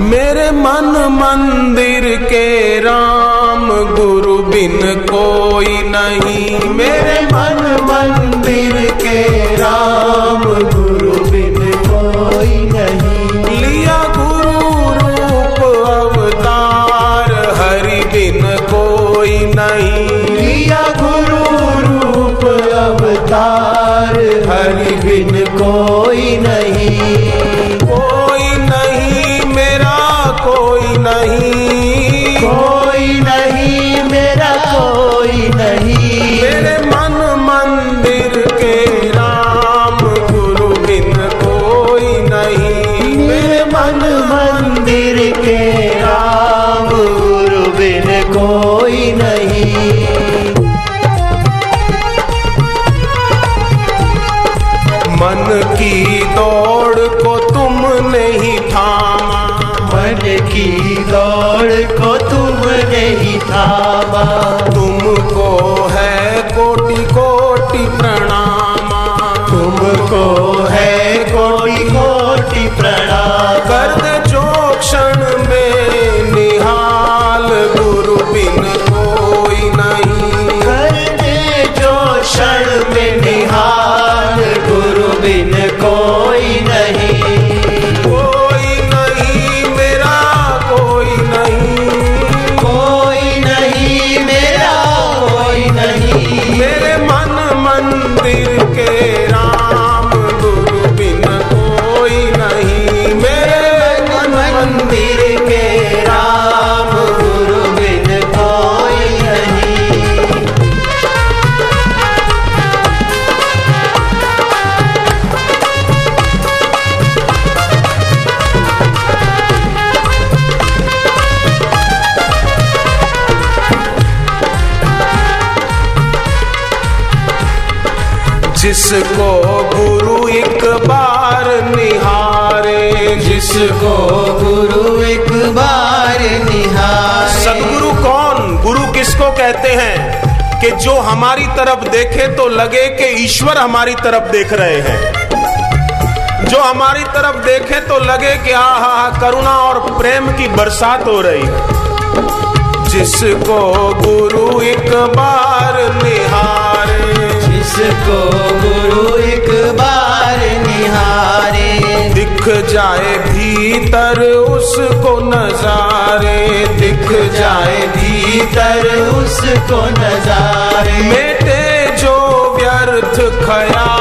मेरे मन मंदिर के राम गुरु बिन कोई नहीं। मेरे मन मंदिर के राम जिसको गुरु एक बार निहारे। जिसको गुरु एक बार निहारे। सदगुरु कौन? गुरु किसको कहते हैं? कि जो हमारी तरफ़ देखे तो लगे कि ईश्वर हमारी तरफ़ देख रहे हैं। जो हमारी तरफ़ देखे तो लगे कि आ हा करुणा और प्रेम की बरसात हो रही जिसको गुरु एक बार निहारे। भीतर उसको नजारे दिख जाए भीतर उसको नजारे। मेटे जो व्यर्थ खया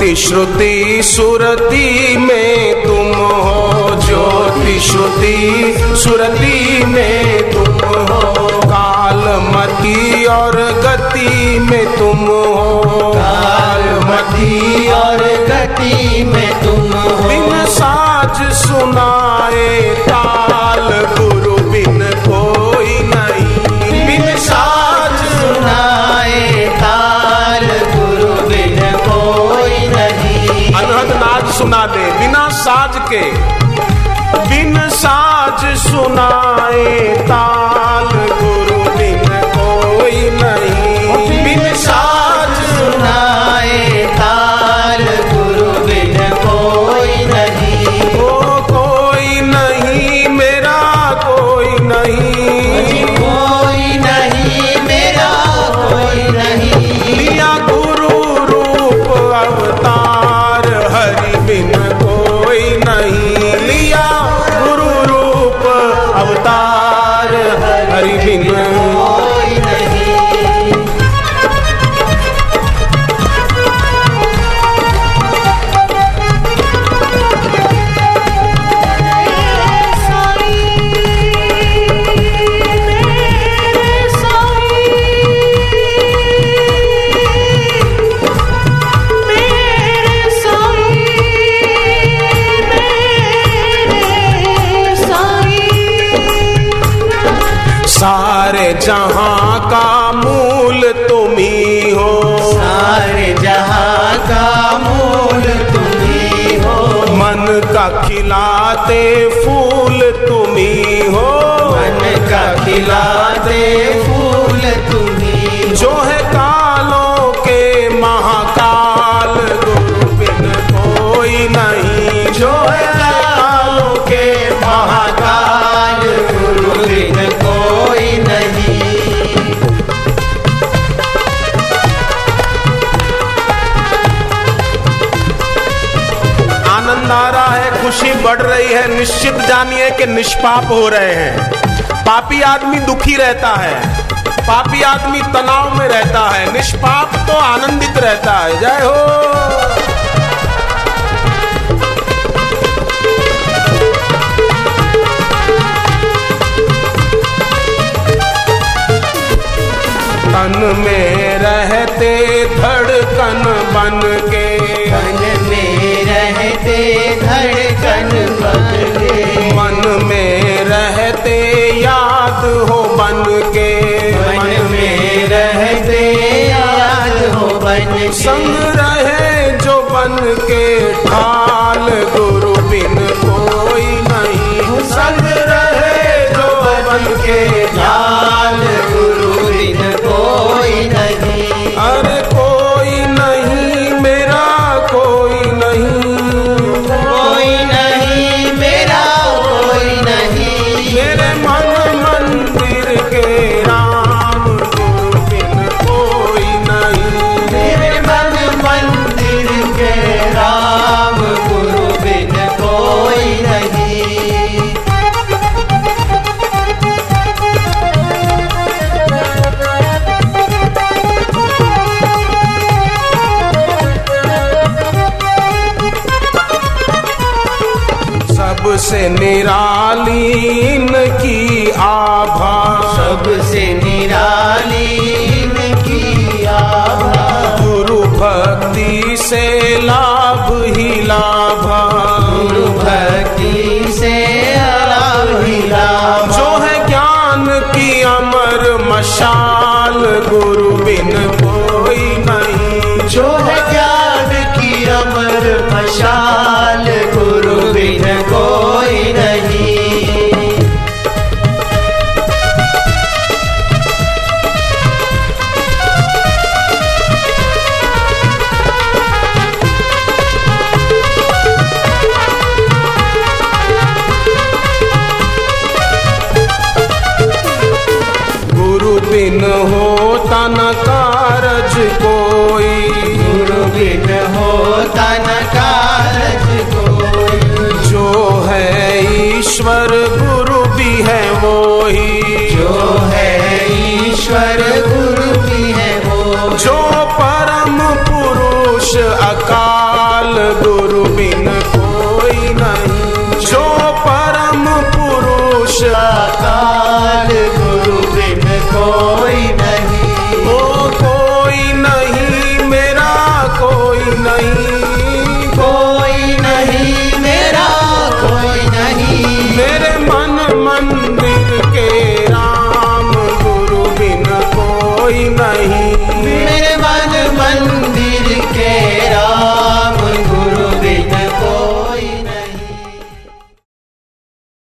ज्योति श्रुति सुरति में तुम हो ज्योति श्रुति सुरति में तुम हो काल मती और गति में तुम हो। काल मती और गति में तुम हो। बिन साज सुनाए ता okay. का खिलाते फूल तुम्ही हो। मन का खिलाते फूल तुम्ही जो है कालों बढ़ रही है, निश्चित जानिए कि निष्पाप हो रहे हैं। पापी आदमी दुखी रहता है, पापी आदमी तनाव में रहता है, निष्पाप तो आनंदित रहता है। जय हो! तन में रहते धड़कन बन के धड़कन बन मन में रहते याद हो बन के। मन में रहते याद हो बन संग रहे जो बन के। ढाल गुरु बिन कोई नहीं। संग रहे जो बन के। निराली इनकी आभा। सबसे निराली इनकी आभा। गुरु भक्ति से लाभ ही लाभा। गुरु भक्ति से लाभ ही लाभ। जो है ज्ञान की अमर मशाल गुरु बिन बिन होता न कारज कोई। गुरु बिन होता न कारज कोई। जो है ईश्वर गुरु भी है वो ही जो है ईश्वर गुरु भी है वो जो परम पुरुष अकाल गुरु